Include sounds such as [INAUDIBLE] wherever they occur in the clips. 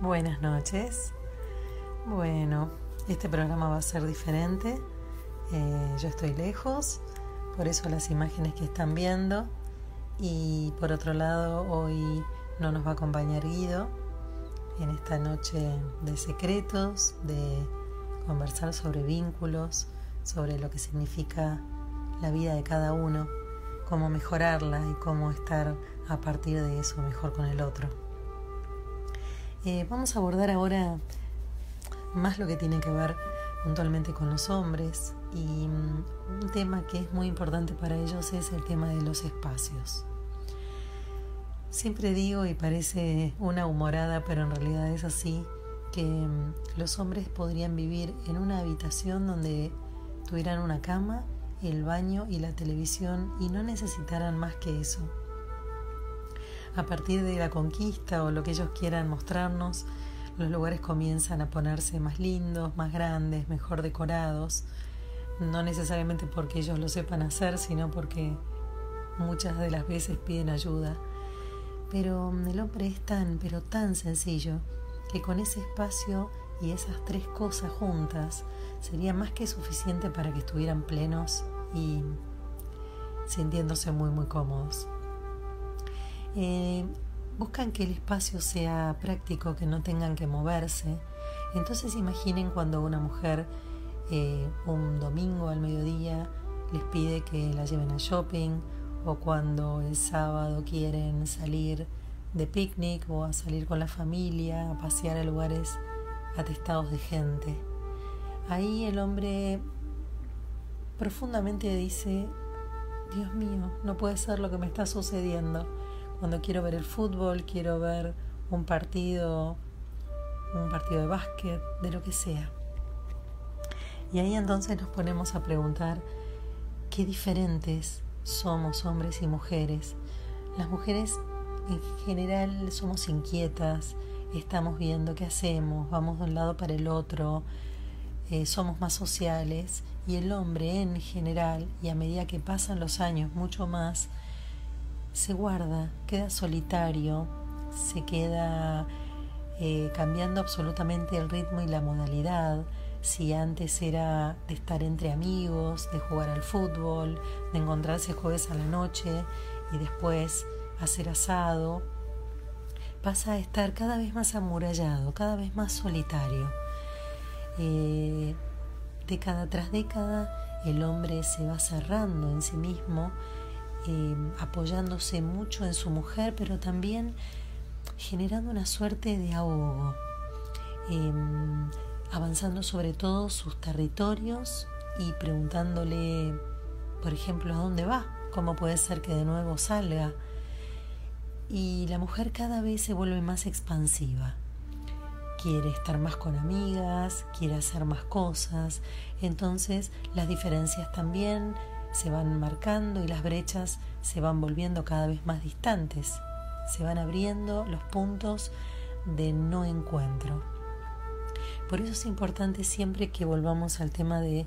Buenas noches. Bueno, este programa va a ser diferente. Eh, yo estoy lejos, por eso las imágenes que están viendo. Y por otro lado, hoy no nos va a acompañar Guido en esta noche de secretos, de conversar sobre vínculos, sobre lo que significa la vida de cada uno, cómo mejorarla y cómo estar a partir de eso mejor con el otro. Eh, vamos a abordar ahora más lo que tiene que ver puntualmente con los hombres y mm, un tema que es muy importante para ellos es el tema de los espacios. Siempre digo y parece una humorada, pero en realidad es así, que mm, los hombres podrían vivir en una habitación donde tuvieran una cama, el baño y la televisión y no necesitaran más que eso a partir de la conquista o lo que ellos quieran mostrarnos, los lugares comienzan a ponerse más lindos, más grandes, mejor decorados, no necesariamente porque ellos lo sepan hacer, sino porque muchas de las veces piden ayuda. Pero el hombre es tan, pero tan sencillo, que con ese espacio y esas tres cosas juntas sería más que suficiente para que estuvieran plenos y sintiéndose muy, muy cómodos. Eh, buscan que el espacio sea práctico, que no tengan que moverse. Entonces imaginen cuando una mujer eh, un domingo al mediodía les pide que la lleven al shopping o cuando el sábado quieren salir de picnic o a salir con la familia, a pasear a lugares atestados de gente. Ahí el hombre profundamente dice, Dios mío, no puede ser lo que me está sucediendo cuando quiero ver el fútbol, quiero ver un partido, un partido de básquet, de lo que sea. Y ahí entonces nos ponemos a preguntar qué diferentes somos hombres y mujeres. Las mujeres en general somos inquietas, estamos viendo qué hacemos, vamos de un lado para el otro, eh, somos más sociales y el hombre en general, y a medida que pasan los años mucho más, se guarda, queda solitario, se queda eh, cambiando absolutamente el ritmo y la modalidad. Si antes era de estar entre amigos, de jugar al fútbol, de encontrarse jueves a la noche y después hacer asado, pasa a estar cada vez más amurallado, cada vez más solitario. Eh, década tras década el hombre se va cerrando en sí mismo Em, apoyándose mucho en su mujer, pero también generando una suerte de ahogo, em, avanzando sobre todo sus territorios y preguntándole, por ejemplo, a dónde va, cómo puede ser que de nuevo salga. Y la mujer cada vez se vuelve más expansiva. Quiere estar más con amigas, quiere hacer más cosas. Entonces las diferencias también se van marcando y las brechas se van volviendo cada vez más distantes, se van abriendo los puntos de no encuentro. Por eso es importante siempre que volvamos al tema de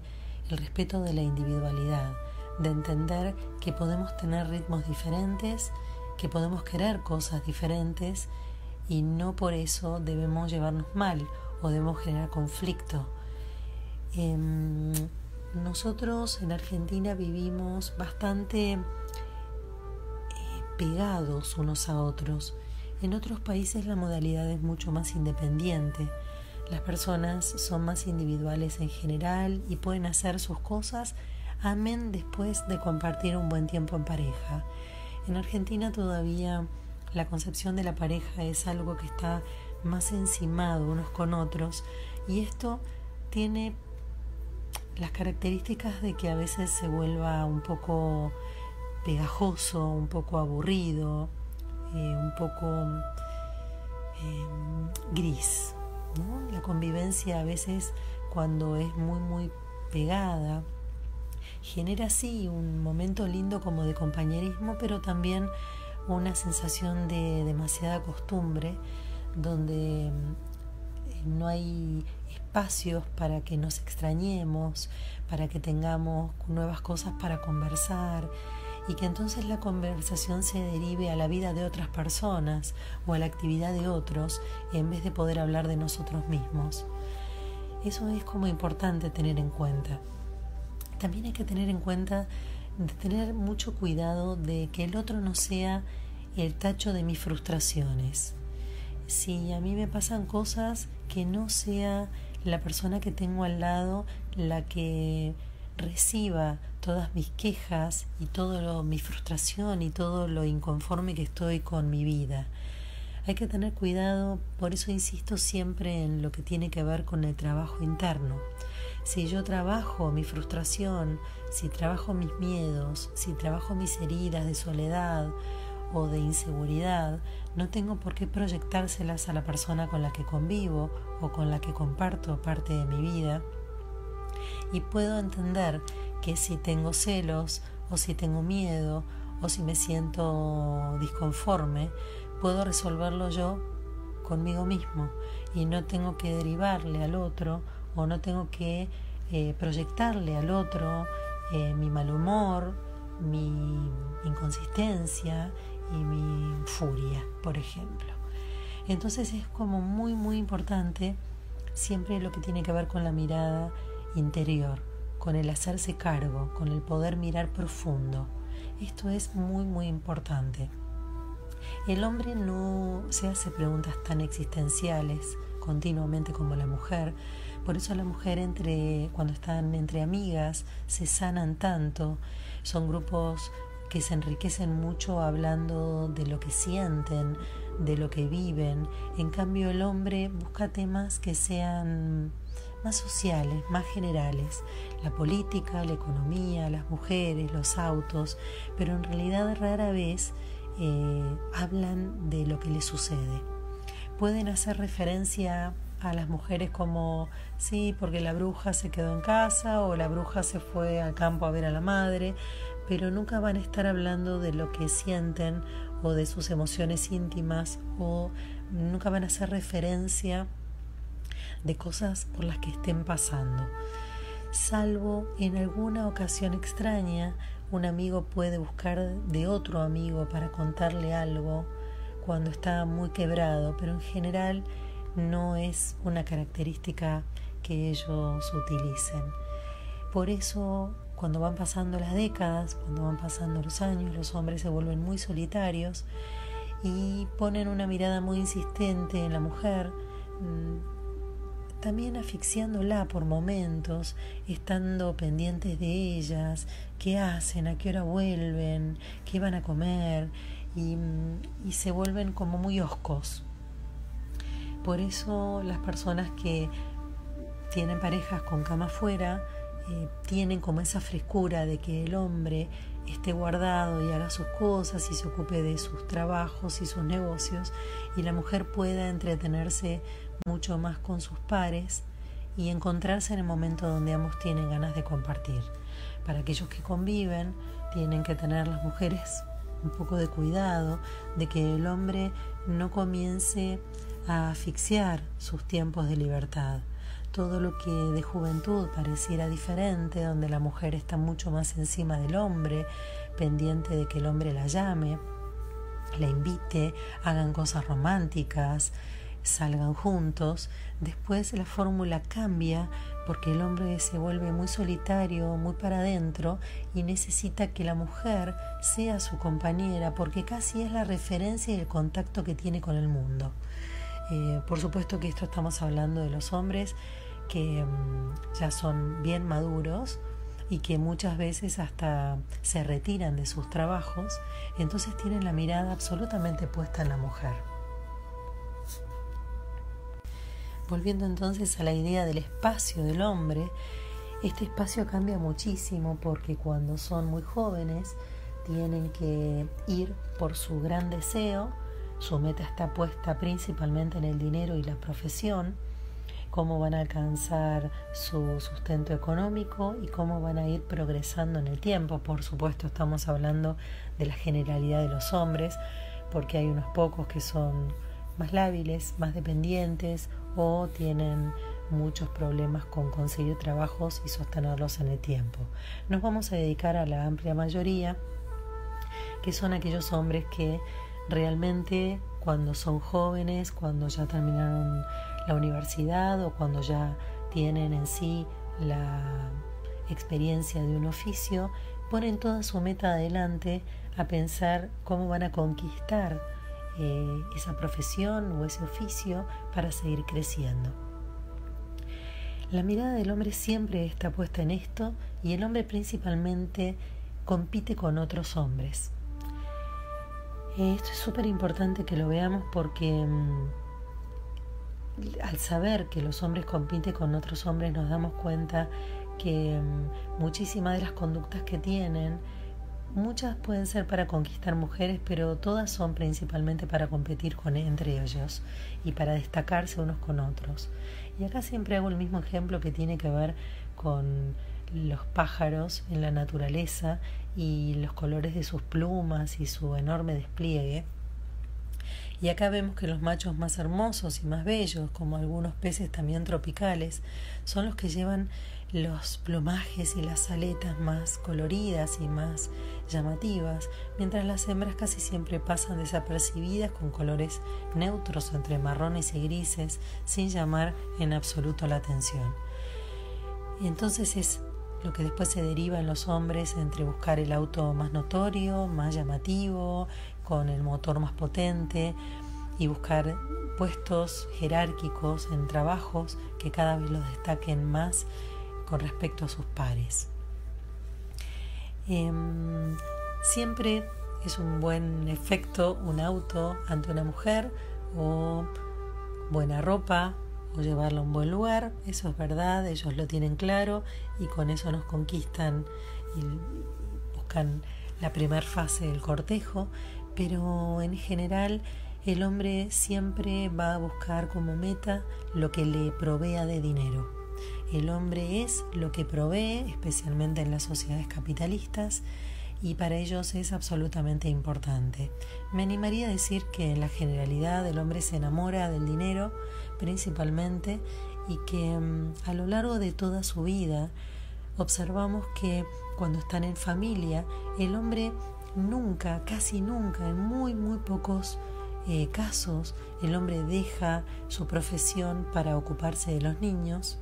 el respeto de la individualidad, de entender que podemos tener ritmos diferentes, que podemos querer cosas diferentes y no por eso debemos llevarnos mal o debemos generar conflicto. Em, nosotros en Argentina vivimos bastante eh, pegados unos a otros. En otros países la modalidad es mucho más independiente. Las personas son más individuales en general y pueden hacer sus cosas amén después de compartir un buen tiempo en pareja. En Argentina todavía la concepción de la pareja es algo que está más encimado unos con otros y esto tiene las características de que a veces se vuelva un poco pegajoso, un poco aburrido, eh, un poco em, gris. La convivencia a veces cuando es muy muy pegada genera así un momento lindo como de compañerismo, pero también una sensación de demasiada costumbre donde em, no hay espacios para que nos extrañemos, para que tengamos nuevas cosas para conversar y que entonces la conversación se derive a la vida de otras personas o a la actividad de otros en vez de poder hablar de nosotros mismos. Eso es como importante tener en cuenta. También hay que tener en cuenta tener mucho cuidado de que el otro no sea el tacho de mis frustraciones. Si a mí me pasan cosas, que no sea la persona que tengo al lado la que reciba todas mis quejas y toda mi frustración y todo lo inconforme que estoy con mi vida. Hay que tener cuidado, por eso insisto siempre en lo que tiene que ver con el trabajo interno. Si yo trabajo mi frustración, si trabajo mis miedos, si trabajo mis heridas de soledad o de inseguridad, no tengo por qué proyectárselas a la persona con la que convivo o con la que comparto parte de mi vida. Y puedo entender que si tengo celos o si tengo miedo o si me siento disconforme, puedo resolverlo yo conmigo mismo y no tengo que derivarle al otro o no tengo que eh, proyectarle al otro eh, mi mal humor, mi inconsistencia y mi furia, por ejemplo. Entonces es como muy, muy importante siempre lo que tiene que ver con la mirada interior, con el hacerse cargo, con el poder mirar profundo. Esto es muy, muy importante. El hombre no se hace preguntas tan existenciales continuamente como la mujer, por eso la mujer entre cuando están entre amigas se sanan tanto, son grupos que se enriquecen mucho hablando de lo que sienten, de lo que viven. En cambio el hombre busca temas que sean más sociales, más generales, la política, la economía, las mujeres, los autos, pero en realidad rara vez eh, hablan de lo que les sucede. Pueden hacer referencia a las mujeres como, sí, porque la bruja se quedó en casa o la bruja se fue al campo a ver a la madre, pero nunca van a estar hablando de lo que sienten o de sus emociones íntimas o nunca van a hacer referencia de cosas por las que estén pasando. Salvo en alguna ocasión extraña, un amigo puede buscar de otro amigo para contarle algo cuando está muy quebrado, pero en general no es una característica que ellos utilicen. Por eso, cuando van pasando las décadas, cuando van pasando los años, los hombres se vuelven muy solitarios y ponen una mirada muy insistente en la mujer, mm, también asfixiándola por momentos, estando pendientes de ellas, qué hacen, a qué hora vuelven, qué van a comer, y, mm, se vuelven como muy oscos, por eso las personas que tienen parejas con cama afuera eh, tienen como esa frescura de que el hombre esté guardado y haga sus cosas y se ocupe de sus trabajos y sus negocios y la mujer pueda entretenerse mucho más con sus pares y encontrarse en el momento donde ambos tienen ganas de compartir. Para aquellos que conviven, tienen que tener las mujeres un poco de cuidado de que el hombre no comience a asfixiar sus tiempos de libertad. Todo lo que de juventud pareciera diferente, donde la mujer está mucho más encima del hombre, pendiente de que el hombre la llame, la invite, hagan cosas románticas, salgan juntos, después la fórmula cambia porque el hombre se vuelve muy solitario, muy para adentro y necesita que la mujer sea su compañera porque casi es la referencia y el contacto que tiene con el mundo. Eh, por supuesto que esto estamos hablando de los hombres que mm, ya son bien maduros y que muchas veces hasta se retiran de sus trabajos, entonces tienen la mirada absolutamente puesta en la mujer. Volviendo entonces a la idea del espacio del hombre, este espacio cambia muchísimo porque cuando son muy jóvenes tienen que ir por su gran deseo, su meta está puesta principalmente en el dinero y la profesión, cómo van a alcanzar su sustento económico y cómo van a ir progresando en el tiempo. Por supuesto, estamos hablando de la generalidad de los hombres, porque hay unos pocos que son más lábiles, más dependientes o tienen muchos problemas con conseguir trabajos y sostenerlos en el tiempo. Nos vamos a dedicar a la amplia mayoría que son aquellos hombres que realmente cuando son jóvenes, cuando ya terminaron la universidad o cuando ya tienen en sí la experiencia de un oficio, ponen toda su meta adelante a pensar cómo van a conquistar eh, esa profesión o ese oficio para seguir creciendo. La mirada del hombre siempre está puesta en esto y el hombre principalmente compite con otros hombres. Eh, esto es súper importante que lo veamos porque mm, al saber que los hombres compiten con otros hombres nos damos cuenta que mm, muchísimas de las conductas que tienen, muchas pueden ser para conquistar mujeres, pero todas son principalmente para competir con, entre ellos y para destacarse unos con otros. Y acá siempre hago el mismo ejemplo que tiene que ver con los pájaros en la naturaleza y los colores de sus plumas y su enorme despliegue. Y acá vemos que los machos más hermosos y más bellos, como algunos peces también tropicales, son los que llevan los plumajes y las aletas más coloridas y más llamativas, mientras las hembras casi siempre pasan desapercibidas con colores neutros entre marrones y grises, sin llamar en absoluto la atención. Y entonces es lo que después se deriva en los hombres entre buscar el auto más notorio, más llamativo, con el motor más potente y buscar puestos jerárquicos en trabajos que cada vez los destaquen más con respecto a sus pares. Em, siempre es un buen efecto un auto ante una mujer o buena ropa o llevarla a un buen lugar, eso es verdad, ellos lo tienen claro y con eso nos conquistan y buscan la primera fase del cortejo, pero en general el hombre siempre va a buscar como meta lo que le provea de dinero. El hombre es lo que provee, especialmente en las sociedades capitalistas, y para ellos es absolutamente importante. Me animaría a decir que en la generalidad el hombre se enamora del dinero principalmente y que mm, a lo largo de toda su vida observamos que cuando están en familia el hombre nunca, casi nunca, en muy, muy pocos eh, casos, el hombre deja su profesión para ocuparse de los niños,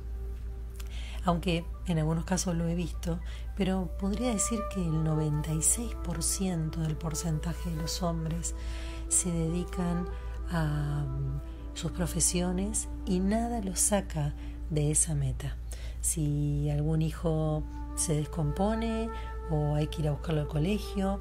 aunque en algunos casos lo he visto, pero podría decir que el 96% del porcentaje de los hombres se dedican a mm, sus profesiones y nada los saca de esa meta. Si algún hijo se descompone o hay que ir a buscarlo al colegio,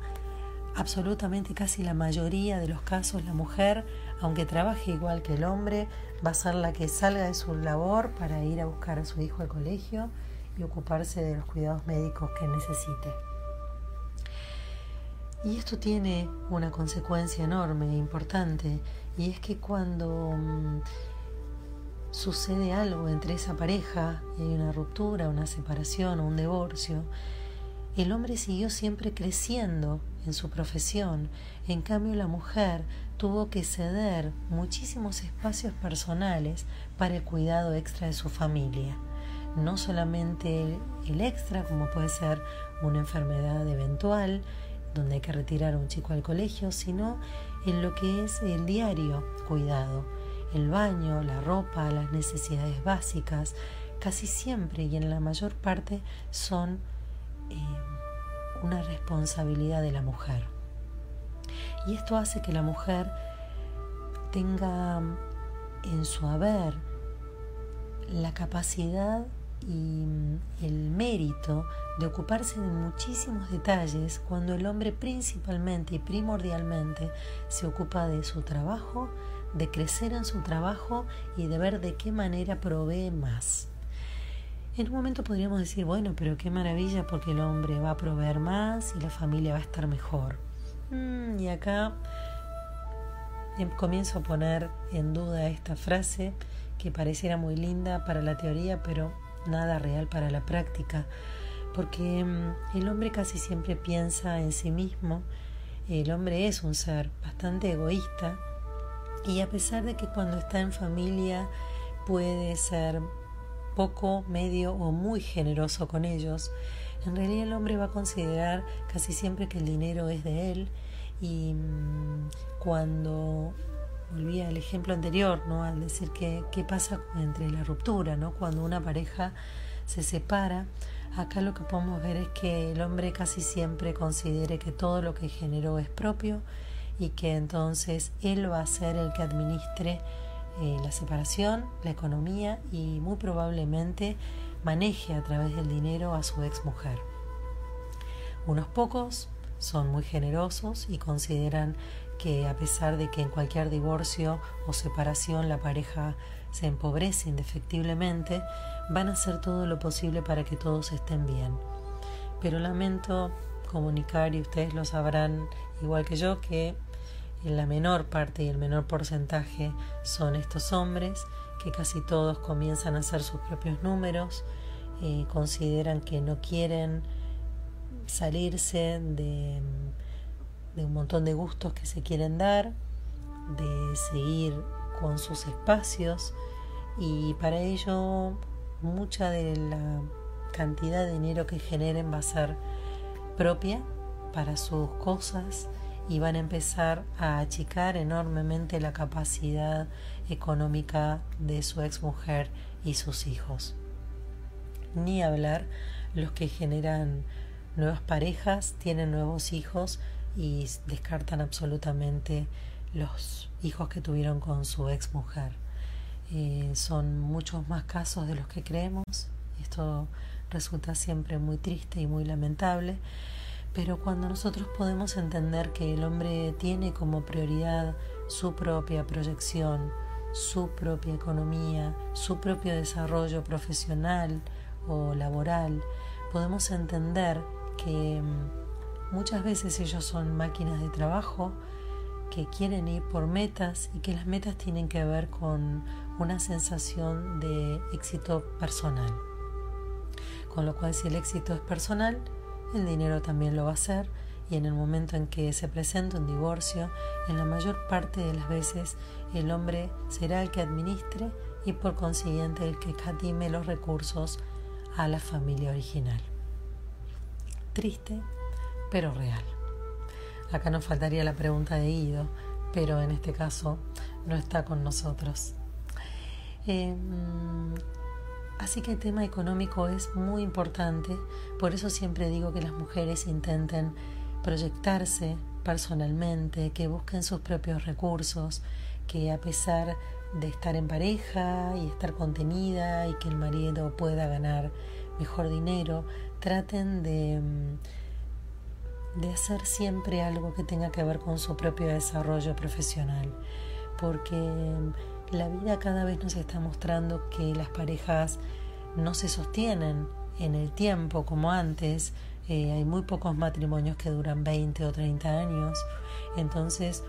absolutamente casi la mayoría de los casos la mujer, aunque trabaje igual que el hombre, va a ser la que salga de su labor para ir a buscar a su hijo al colegio y ocuparse de los cuidados médicos que necesite. Y esto tiene una consecuencia enorme e importante, y es que cuando mm, sucede algo entre esa pareja, y hay una ruptura, una separación o un divorcio, el hombre siguió siempre creciendo en su profesión, en cambio la mujer tuvo que ceder muchísimos espacios personales para el cuidado extra de su familia. No solamente el extra, como puede ser una enfermedad eventual, donde hay que retirar a un chico al colegio, sino en lo que es el diario cuidado, el baño, la ropa, las necesidades básicas, casi siempre y en la mayor parte son eh, una responsabilidad de la mujer. Y esto hace que la mujer tenga en su haber la capacidad y el mérito de ocuparse de muchísimos detalles cuando el hombre principalmente y primordialmente se ocupa de su trabajo, de crecer en su trabajo y de ver de qué manera provee más. En un momento podríamos decir, bueno, pero qué maravilla porque el hombre va a proveer más y la familia va a estar mejor. Mm, y acá em, comienzo a poner en duda esta frase que pareciera muy linda para la teoría, pero nada real para la práctica, porque em, el hombre casi siempre piensa en sí mismo, el hombre es un ser bastante egoísta y a pesar de que cuando está en familia puede ser poco, medio o muy generoso con ellos, en realidad el hombre va a considerar casi siempre que el dinero es de él Y mm, cuando volví al ejemplo anterior, ¿no? Al decir que qué pasa entre la ruptura, ¿no? Cuando una pareja se separa, acá lo que podemos ver es que el hombre casi siempre considere que todo lo que generó es propio y que entonces él va a ser el que administre eh, la separación, la economía y muy probablemente maneje a través del dinero a su ex mujer. Unos pocos son muy generosos y consideran que a pesar de que en cualquier divorcio o separación la pareja se empobrece indefectiblemente, van a hacer todo lo posible para que todos estén bien. Pero lamento comunicar, y ustedes lo sabrán igual que yo, que la menor parte y el menor porcentaje son estos hombres, que casi todos comienzan a hacer sus propios números, eh, consideran que no quieren salirse de, de un montón de gustos que se quieren dar, de seguir con sus espacios y para ello mucha de la cantidad de dinero que generen va a ser propia para sus cosas y van a empezar a achicar enormemente la capacidad económica de su ex mujer y sus hijos. Ni hablar los que generan nuevas parejas, tienen nuevos hijos y descartan absolutamente los hijos que tuvieron con su ex mujer. Eh, son muchos más casos de los que creemos. Esto resulta siempre muy triste y muy lamentable. Pero cuando nosotros podemos entender que el hombre tiene como prioridad su propia proyección, su propia economía, su propio desarrollo profesional o laboral, podemos entender que mm, muchas veces ellos son máquinas de trabajo que quieren ir por metas y que las metas tienen que ver con una sensación de éxito personal. Con lo cual si el éxito es personal, el dinero también lo va a ser y en el momento en que se presenta un divorcio, en la mayor parte de las veces el hombre será el que administre y por consiguiente el que catime los recursos a la familia original. Triste, pero real. Acá nos faltaría la pregunta de Ido, pero en este caso no está con nosotros. Em, así que el tema económico es muy importante, por eso siempre digo que las mujeres intenten proyectarse personalmente, que busquen sus propios recursos, que a pesar de estar en pareja y estar contenida y que el marido pueda ganar mejor dinero, traten de em, de hacer siempre algo que tenga que ver con su propio desarrollo profesional, porque la vida cada vez nos está mostrando que las parejas no se sostienen en el tiempo como antes, eh, hay muy pocos matrimonios que duran 20 o 30 años, entonces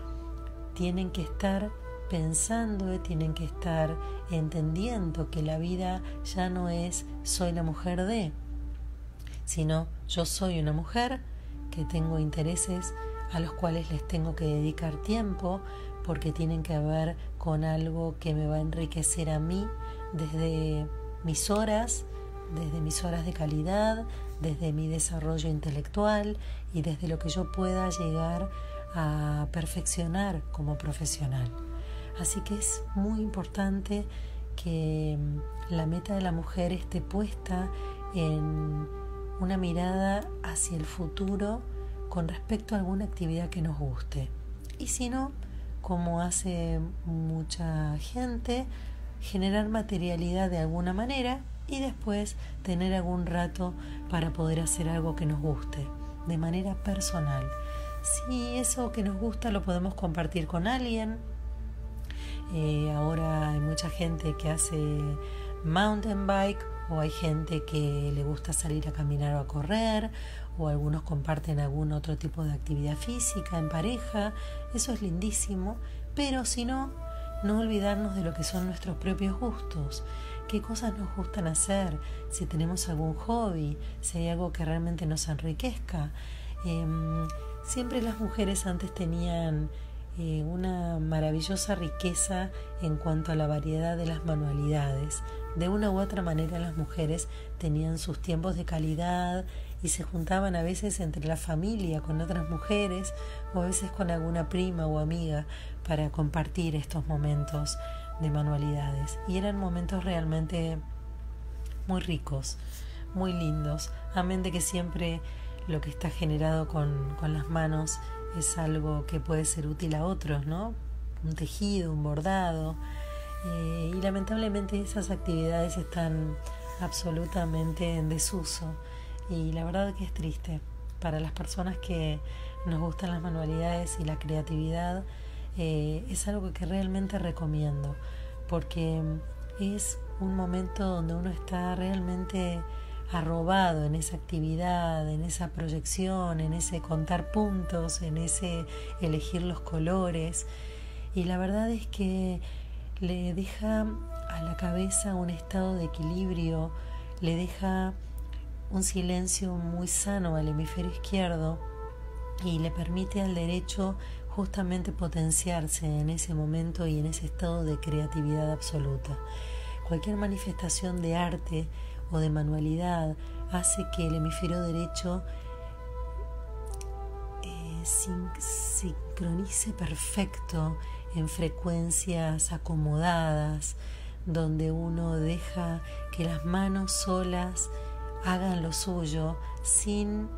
tienen que estar pensando, tienen que estar entendiendo que la vida ya no es soy la mujer de, sino yo soy una mujer que tengo intereses a los cuales les tengo que dedicar tiempo porque tienen que ver con algo que me va a enriquecer a mí desde mis horas, desde mis horas de calidad, desde mi desarrollo intelectual y desde lo que yo pueda llegar a perfeccionar como profesional. Así que es muy importante que la meta de la mujer esté puesta en una mirada hacia el futuro con respecto a alguna actividad que nos guste. Y si no, como hace mucha gente, generar materialidad de alguna manera y después tener algún rato para poder hacer algo que nos guste, de manera personal. Si eso que nos gusta lo podemos compartir con alguien, eh, ahora hay mucha gente que hace mountain bike o hay gente que le gusta salir a caminar o a correr, o algunos comparten algún otro tipo de actividad física en pareja, eso es lindísimo, pero si no, no olvidarnos de lo que son nuestros propios gustos, qué cosas nos gustan hacer, si tenemos algún hobby, si hay algo que realmente nos enriquezca. Em, siempre las mujeres antes tenían eh, una maravillosa riqueza en cuanto a la variedad de las manualidades. De una u otra manera las mujeres tenían sus tiempos de calidad y se juntaban a veces entre la familia con otras mujeres o a veces con alguna prima o amiga para compartir estos momentos de manualidades. Y eran momentos realmente muy ricos, muy lindos. Amén de que siempre lo que está generado con, con las manos es algo que puede ser útil a otros, ¿no? Un tejido, un bordado. Eh, y lamentablemente esas actividades están absolutamente en desuso. Y la verdad que es triste. Para las personas que nos gustan las manualidades y la creatividad, eh, es algo que realmente recomiendo. Porque es un momento donde uno está realmente arrobado en esa actividad, en esa proyección, en ese contar puntos, en ese elegir los colores. Y la verdad es que le deja a la cabeza un estado de equilibrio, le deja un silencio muy sano al hemisferio izquierdo y le permite al derecho justamente potenciarse en ese momento y en ese estado de creatividad absoluta. Cualquier manifestación de arte o de manualidad hace que el hemisferio derecho eh, sincronice perfecto en frecuencias acomodadas, donde uno deja que las manos solas hagan lo suyo sin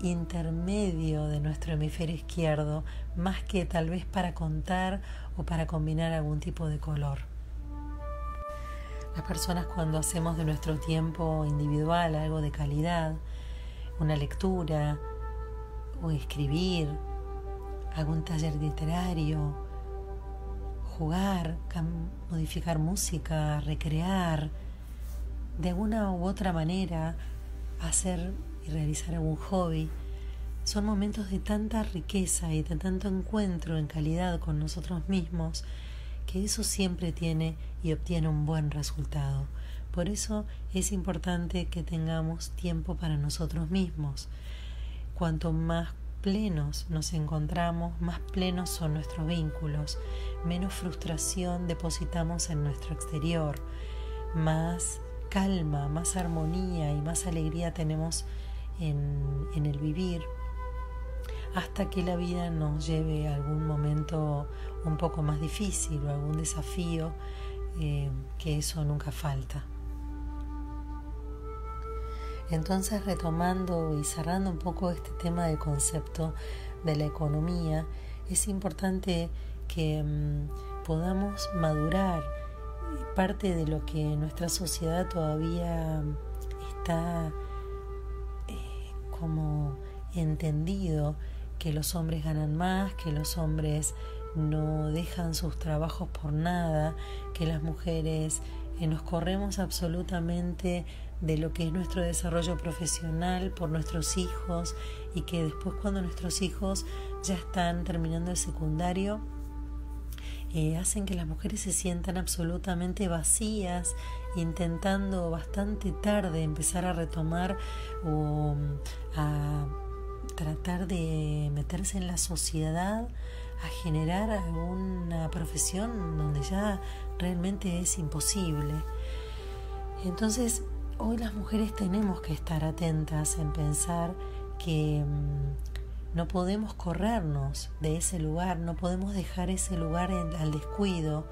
intermedio de nuestro hemisferio izquierdo, más que tal vez para contar o para combinar algún tipo de color. Las personas cuando hacemos de nuestro tiempo individual algo de calidad, una lectura o escribir, algún taller literario, jugar, modificar música, recrear, de alguna u otra manera hacer y realizar algún hobby, son momentos de tanta riqueza y de tanto encuentro en calidad con nosotros mismos que eso siempre tiene y obtiene un buen resultado. Por eso es importante que tengamos tiempo para nosotros mismos. Cuanto más plenos nos encontramos, más plenos son nuestros vínculos, menos frustración depositamos en nuestro exterior, más calma, más armonía y más alegría tenemos en, el vivir hasta que la vida nos lleve a algún momento un poco más difícil o algún desafío, eh, que eso nunca falta. Entonces, retomando y cerrando un poco este tema del concepto de la economía, es importante que mm, podamos madurar parte de lo que nuestra sociedad todavía está eh, como entendido que los hombres ganan más, que los hombres no dejan sus trabajos por nada, que las mujeres eh, nos corremos absolutamente de lo que es nuestro desarrollo profesional por nuestros hijos y que después cuando nuestros hijos ya están terminando el secundario, eh, hacen que las mujeres se sientan absolutamente vacías, intentando bastante tarde empezar a retomar o a tratar de meterse en la sociedad, a generar alguna profesión donde ya realmente es imposible. Entonces, hoy las mujeres tenemos que estar atentas en pensar que mm, no podemos corrernos de ese lugar, no podemos dejar ese lugar al descuido,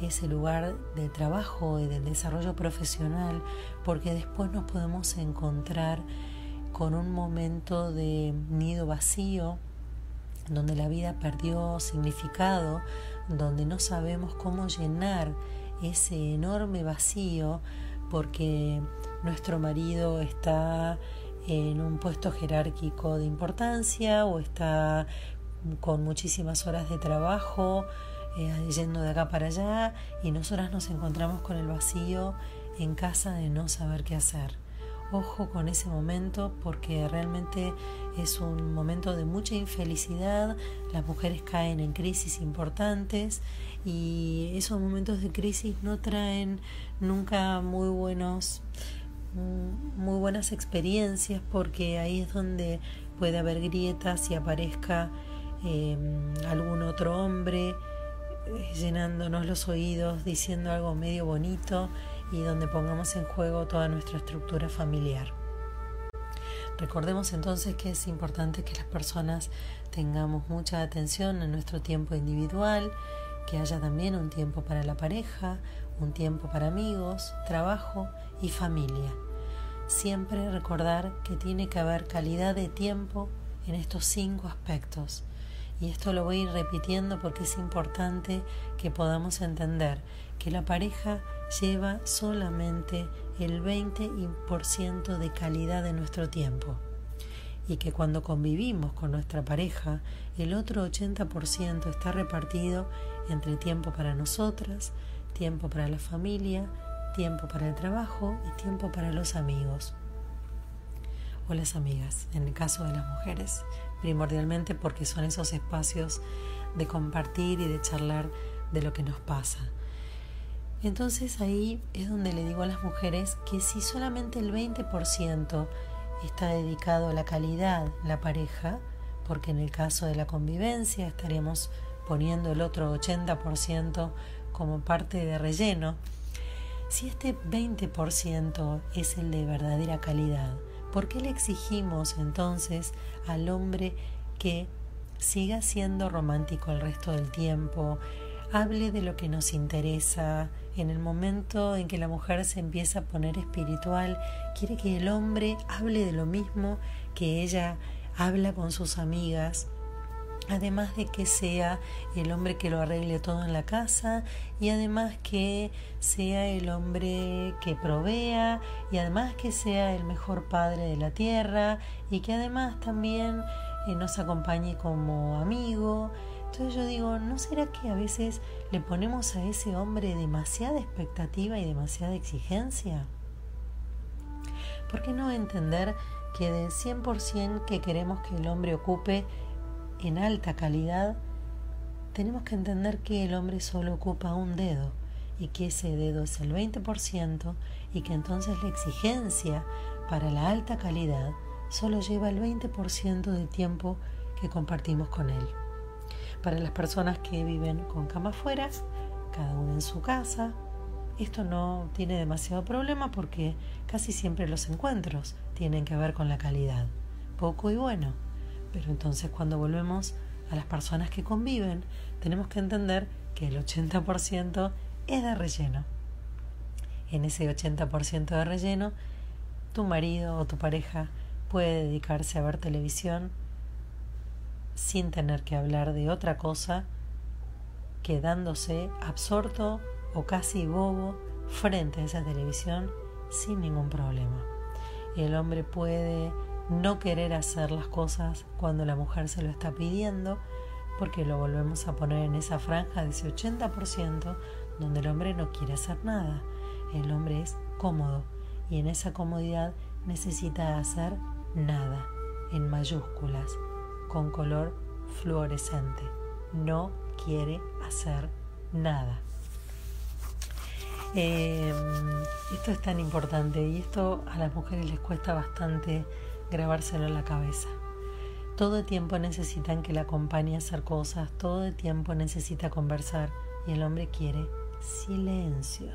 ese lugar del trabajo y del desarrollo profesional, porque después nos podemos encontrar con un momento de nido vacío, donde la vida perdió significado, donde no sabemos cómo llenar ese enorme vacío porque nuestro marido está en un puesto jerárquico de importancia o está con muchísimas horas de trabajo eh, yendo de acá para allá y nosotras nos encontramos con el vacío en casa de no saber qué hacer. Ojo con ese momento porque realmente es un momento de mucha infelicidad, las mujeres caen en crisis importantes y esos momentos de crisis no traen nunca muy buenos muy buenas experiencias porque ahí es donde puede haber grietas y aparezca em, algún otro hombre eh, llenándonos los oídos, diciendo algo medio bonito y donde pongamos en juego toda nuestra estructura familiar. Recordemos entonces que es importante que las personas tengamos mucha atención en nuestro tiempo individual, que haya también un tiempo para la pareja, un tiempo para amigos, trabajo y familia. Siempre recordar que tiene que haber calidad de tiempo en estos cinco aspectos. Y esto lo voy repitiendo porque es importante que podamos entender que la pareja lleva solamente el 20% de calidad de nuestro tiempo y que cuando convivimos con nuestra pareja, el otro 80% está repartido entre tiempo para nosotras, tiempo para la familia, tiempo para el trabajo y tiempo para los amigos o las amigas, en el caso de las mujeres, primordialmente porque son esos espacios de compartir y de charlar de lo que nos pasa. Entonces ahí es donde le digo a las mujeres que si solamente el 20% está dedicado a la calidad, la pareja, porque en el caso de la convivencia estaríamos poniendo el otro 80% como parte de relleno. Si este 20% es el de verdadera calidad, ¿por qué le exigimos entonces al hombre que siga siendo romántico el resto del tiempo, hable de lo que nos interesa, en el momento en que la mujer se empieza a poner espiritual, quiere que el hombre hable de lo mismo que ella habla con sus amigas, además de que sea el hombre que lo arregle todo en la casa y además que sea el hombre que provea y además que sea el mejor padre de la tierra y que además también eh, nos acompañe como amigo entonces yo digo, ¿no será que a veces le ponemos a ese hombre demasiada expectativa y demasiada exigencia? ¿Por qué no entender que del 100% que queremos que el hombre ocupe en alta calidad, tenemos que entender que el hombre solo ocupa un dedo y que ese dedo es el 20% y que entonces la exigencia para la alta calidad solo lleva el 20% del tiempo que compartimos con él para las personas que viven con cama afuera, cada uno en su casa. Esto no tiene demasiado problema porque casi siempre los encuentros tienen que ver con la calidad, poco y bueno. Pero entonces cuando volvemos a las personas que conviven, tenemos que entender que el 80% es de relleno. En ese 80% de relleno, tu marido o tu pareja puede dedicarse a ver televisión, sin tener que hablar de otra cosa, quedándose absorto o casi bobo frente a esa televisión sin ningún problema. El hombre puede no querer hacer las cosas cuando la mujer se lo está pidiendo, porque lo volvemos a poner en esa franja de ese 80% donde el hombre no quiere hacer nada. El hombre es cómodo y en esa comodidad necesita hacer nada, en mayúsculas, con color fluorescente. No quiere hacer nada. Em, esto es tan importante y esto a las mujeres les cuesta bastante grabárselo en la cabeza. Todo el tiempo necesitan que la acompañe a hacer cosas, todo el tiempo necesita conversar y el hombre quiere silencio,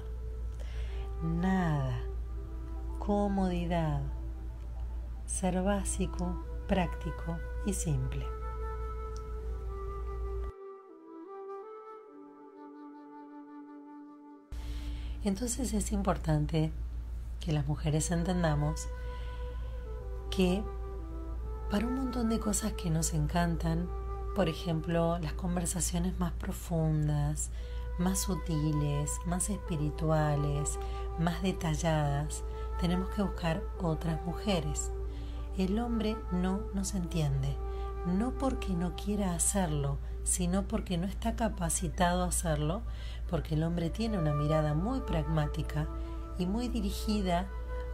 nada, comodidad, ser básico, práctico y simple. Entonces es importante que las mujeres entendamos que para un montón de cosas que nos encantan, por ejemplo, las conversaciones más profundas, más sutiles, más espirituales, más detalladas, tenemos que buscar otras mujeres el hombre no nos entiende, no porque no quiera hacerlo, sino porque no está capacitado a hacerlo, porque el hombre tiene una mirada muy pragmática y muy dirigida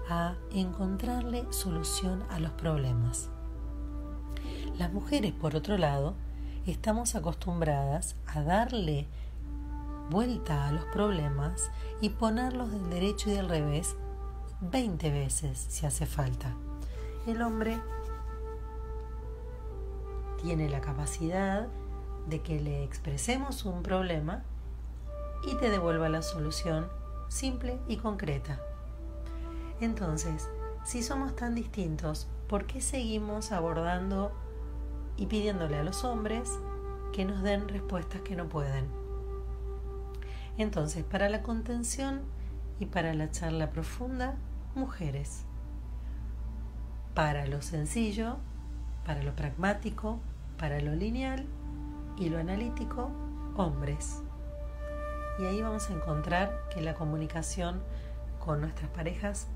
a encontrarle solución a los problemas. Las mujeres, por otro lado, estamos acostumbradas a darle vuelta a los problemas y ponerlos del derecho y del revés 20 veces si hace falta el hombre tiene la capacidad de que le expresemos un problema y te devuelva la solución simple y concreta. Entonces, si somos tan distintos, ¿por qué seguimos abordando y pidiéndole a los hombres que nos den respuestas que no pueden? Entonces, para la contención y para la charla profunda, mujeres. Para lo sencillo, para lo pragmático, para lo lineal y lo analítico, hombres. Y ahí vamos a encontrar que la comunicación con nuestras parejas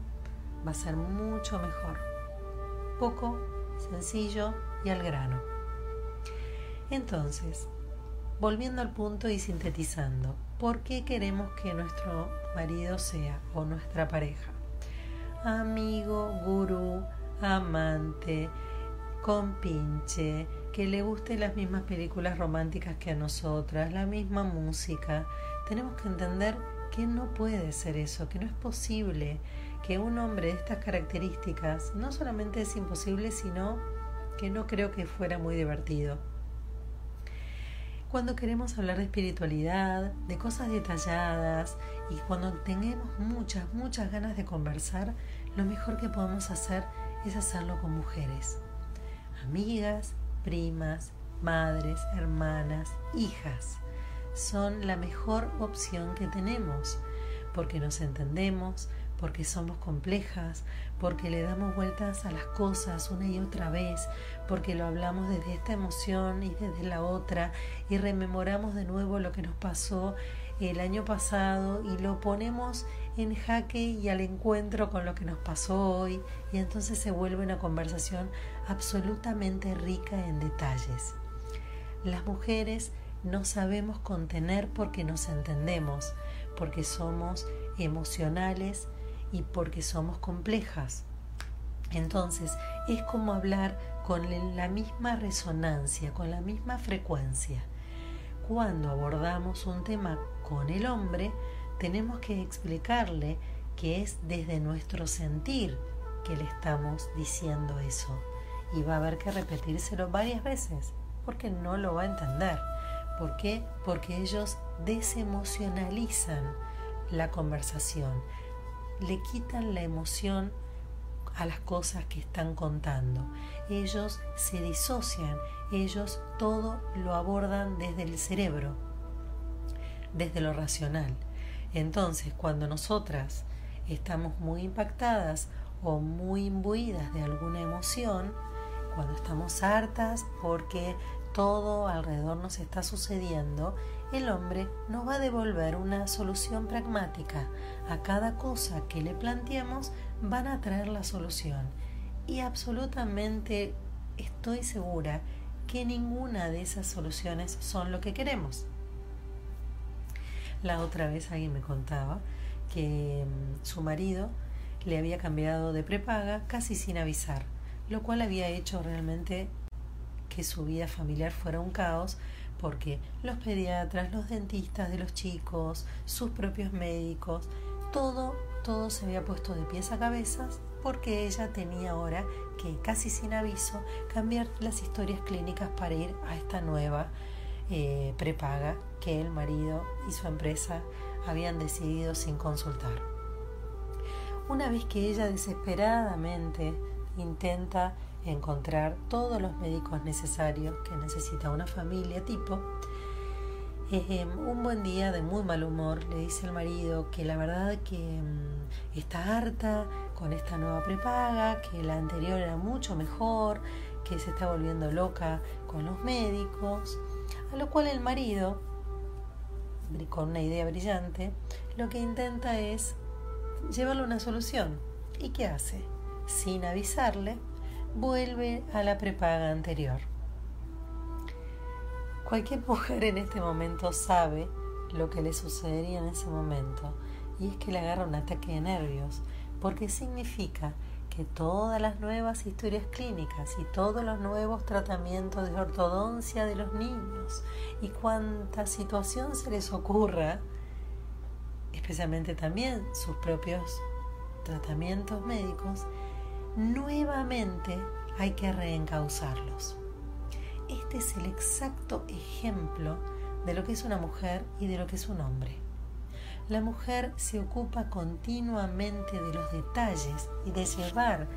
va a ser mucho mejor. Poco, sencillo y al grano. Entonces, volviendo al punto y sintetizando, ¿por qué queremos que nuestro marido sea o nuestra pareja? Amigo, gurú, amante, compinche, que le gusten las mismas películas románticas que a nosotras, la misma música. Tenemos que entender que no puede ser eso, que no es posible que un hombre de estas características no solamente es imposible, sino que no creo que fuera muy divertido. Cuando queremos hablar de espiritualidad, de cosas detalladas y cuando tengamos muchas, muchas ganas de conversar, lo mejor que podemos hacer es hacerlo con mujeres, amigas, primas, madres, hermanas, hijas. Son la mejor opción que tenemos, porque nos entendemos, porque somos complejas, porque le damos vueltas a las cosas una y otra vez, porque lo hablamos desde esta emoción y desde la otra y rememoramos de nuevo lo que nos pasó el año pasado y lo ponemos en jaque y al encuentro con lo que nos pasó hoy y entonces se vuelve una conversación absolutamente rica en detalles. Las mujeres no sabemos contener porque nos entendemos, porque somos emocionales y porque somos complejas. Entonces es como hablar con la misma resonancia, con la misma frecuencia. Cuando abordamos un tema con el hombre, tenemos que explicarle que es desde nuestro sentir que le estamos diciendo eso. Y va a haber que repetírselo varias veces, porque no lo va a entender. ¿Por qué? Porque ellos desemocionalizan la conversación, le quitan la emoción a las cosas que están contando. Ellos se disocian, ellos todo lo abordan desde el cerebro, desde lo racional. Entonces, cuando nosotras estamos muy impactadas o muy imbuidas de alguna emoción, cuando estamos hartas porque todo alrededor nos está sucediendo, el hombre nos va a devolver una solución pragmática. A cada cosa que le planteemos van a traer la solución. Y absolutamente estoy segura que ninguna de esas soluciones son lo que queremos. La otra vez alguien me contaba que mm, su marido le había cambiado de prepaga casi sin avisar, lo cual había hecho realmente que su vida familiar fuera un caos porque los pediatras, los dentistas de los chicos, sus propios médicos, todo, todo se había puesto de pies a cabezas porque ella tenía ahora que casi sin aviso cambiar las historias clínicas para ir a esta nueva eh, prepaga que el marido y su empresa habían decidido sin consultar. Una vez que ella desesperadamente intenta encontrar todos los médicos necesarios que necesita una familia tipo, eh, un buen día de muy mal humor le dice al marido que la verdad que mm, está harta con esta nueva prepaga, que la anterior era mucho mejor, que se está volviendo loca con los médicos, a lo cual el marido, con una idea brillante, lo que intenta es llevarle una solución. ¿Y qué hace? Sin avisarle, vuelve a la prepaga anterior. Cualquier mujer en este momento sabe lo que le sucedería en ese momento y es que le agarra un ataque de nervios porque significa que todas las nuevas historias clínicas y todos los nuevos tratamientos de ortodoncia de los niños y cuánta situación se les ocurra, especialmente también sus propios tratamientos médicos, nuevamente hay que reencauzarlos. este es el exacto ejemplo de lo que es una mujer y de lo que es un hombre. La mujer se ocupa continuamente de los detalles y de llevar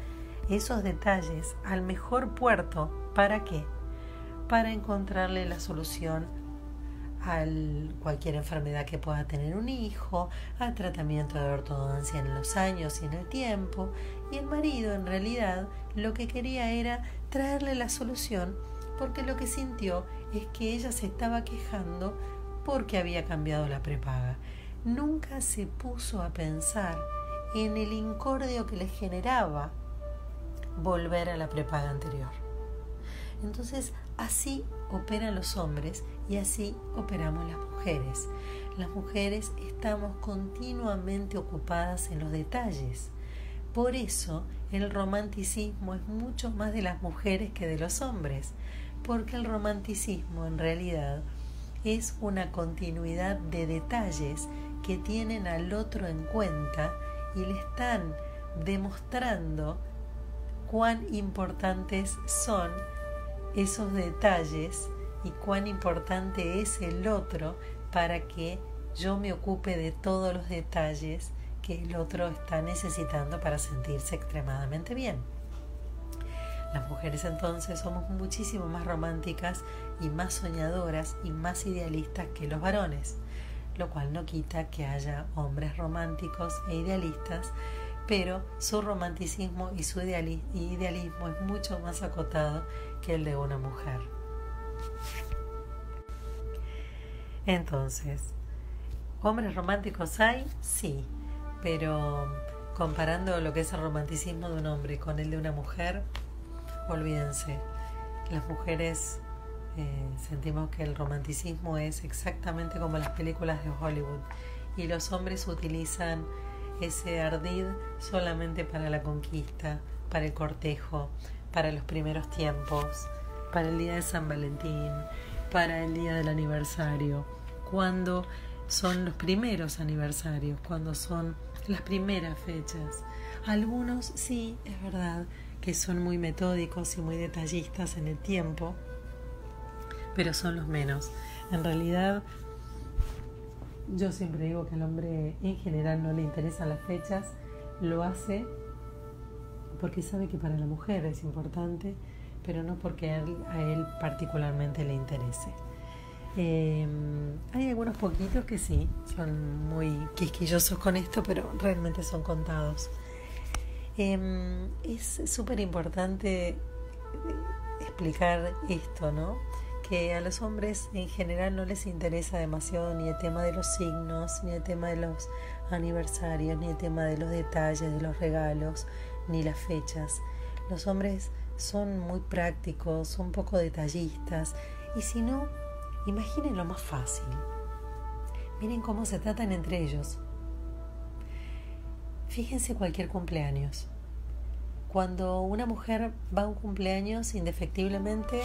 esos detalles al mejor puerto. ¿Para qué? Para encontrarle la solución a cualquier enfermedad que pueda tener un hijo, al tratamiento de ortodoncia en los años y en el tiempo. Y el marido en realidad lo que quería era traerle la solución porque lo que sintió es que ella se estaba quejando porque había cambiado la prepaga. Nunca se puso a pensar en el incordio que le generaba volver a la prepaga anterior. Entonces, así operan los hombres y así operamos las mujeres. Las mujeres estamos continuamente ocupadas en los detalles. Por eso el romanticismo es mucho más de las mujeres que de los hombres, porque el romanticismo en realidad es una continuidad de detalles que tienen al otro en cuenta y le están demostrando cuán importantes son esos detalles y cuán importante es el otro para que yo me ocupe de todos los detalles que el otro está necesitando para sentirse extremadamente bien. Las mujeres entonces somos muchísimo más románticas y más soñadoras y más idealistas que los varones, lo cual no quita que haya hombres románticos e idealistas, pero su romanticismo y su idealismo es mucho más acotado que el de una mujer. Entonces, ¿hombres románticos hay? Sí, pero comparando lo que es el romanticismo de un hombre con el de una mujer, olvídense, las mujeres eh, sentimos que el romanticismo es exactamente como las películas de Hollywood y los hombres utilizan ese ardid solamente para la conquista, para el cortejo, para los primeros tiempos, para el día de San Valentín, para el día del aniversario, cuando son los primeros aniversarios, cuando son las primeras fechas. Algunos sí, es verdad, que son muy metódicos y muy detallistas en el tiempo, pero son los menos. En realidad, yo siempre digo que al hombre en general no le interesan las fechas, lo hace porque sabe que para la mujer es importante, pero no porque a él, particularmente le interese. Em, hay algunos poquitos que sí, son muy quisquillosos con esto, pero realmente son contados. Em, es súper importante explicar esto, ¿no? Que a los hombres en general no les interesa demasiado ni el tema de los signos, ni el tema de los aniversarios, ni el tema de los detalles, de los regalos, ni las fechas. Los hombres son muy prácticos, son poco detallistas, y si no, imaginen lo más fácil. Miren cómo se tratan entre ellos. Fíjense cualquier cumpleaños. Cuando una mujer va a un cumpleaños, indefectiblemente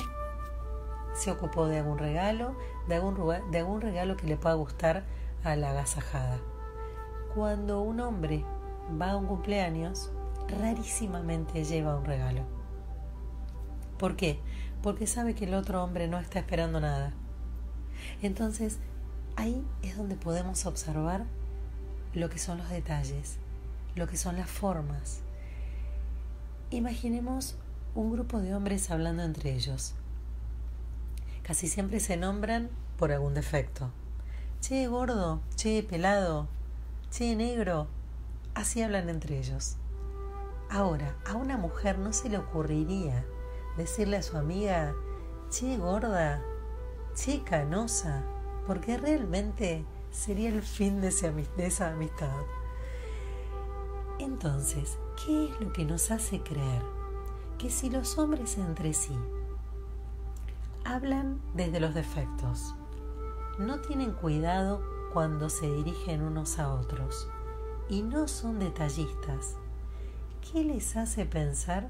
se ocupó de algún regalo, de algún, de algún regalo que le pueda gustar a la agasajada. Cuando un hombre va a un cumpleaños, rarísimamente lleva un regalo. ¿Por qué? Porque sabe que el otro hombre no está esperando nada. Entonces, ahí es donde podemos observar lo que son los detalles, lo que son las formas. Imaginemos un grupo de hombres hablando entre ellos. Casi siempre se nombran por algún defecto. Che, gordo, che, pelado, che, negro. Así hablan entre ellos. Ahora, a una mujer no se le ocurriría decirle a su amiga, che, gorda, che, canosa, porque realmente sería el fin de esa amistad. Entonces, ¿qué es lo que nos hace creer que si los hombres entre sí hablan desde los defectos, no tienen cuidado cuando se dirigen unos a otros y no son detallistas, ¿qué les hace pensar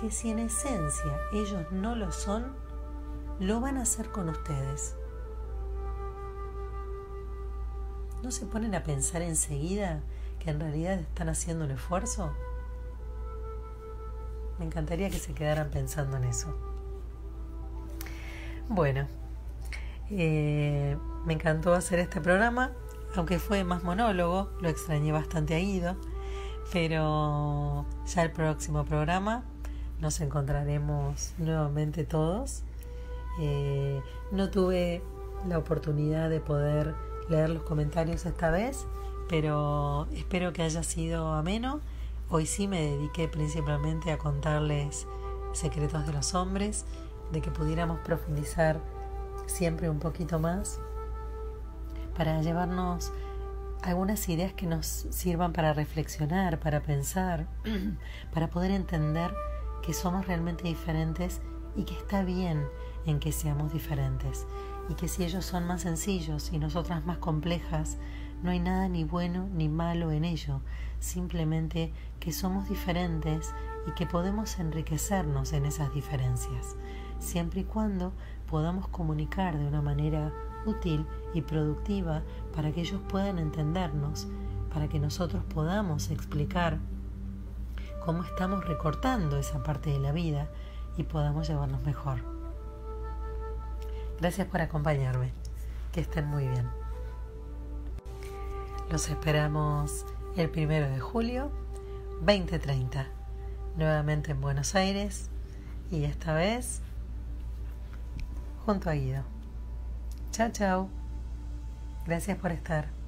que si en esencia ellos no lo son, lo van a hacer con ustedes? ¿No se ponen a pensar enseguida que en realidad están haciendo un esfuerzo? Me encantaría que se quedaran pensando en eso. Bueno, eh, me encantó hacer este programa, aunque fue más monólogo, lo extrañé bastante a Guido, pero ya el próximo programa nos encontraremos nuevamente todos. Eh, no tuve la oportunidad de poder leer los comentarios esta vez, pero espero que haya sido ameno. Hoy sí me dediqué principalmente a contarles secretos de los hombres, de que pudiéramos profundizar siempre un poquito más para llevarnos algunas ideas que nos sirvan para reflexionar, para pensar, [CLEARS THROAT] para poder entender que somos realmente diferentes y que está bien en que seamos diferentes. Y que si ellos son más sencillos y nosotras más complejas, no hay nada ni bueno ni malo en ello, simplemente que somos diferentes y que podemos enriquecernos en esas diferencias, siempre y cuando podamos comunicar de una manera útil y productiva para que ellos puedan entendernos, para que nosotros podamos explicar cómo estamos recortando esa parte de la vida y podamos llevarnos mejor. Gracias por acompañarme. Que estén muy bien. Los esperamos el primero de julio 2030, nuevamente en Buenos Aires y esta vez junto a Guido. Chao, chao. Gracias por estar.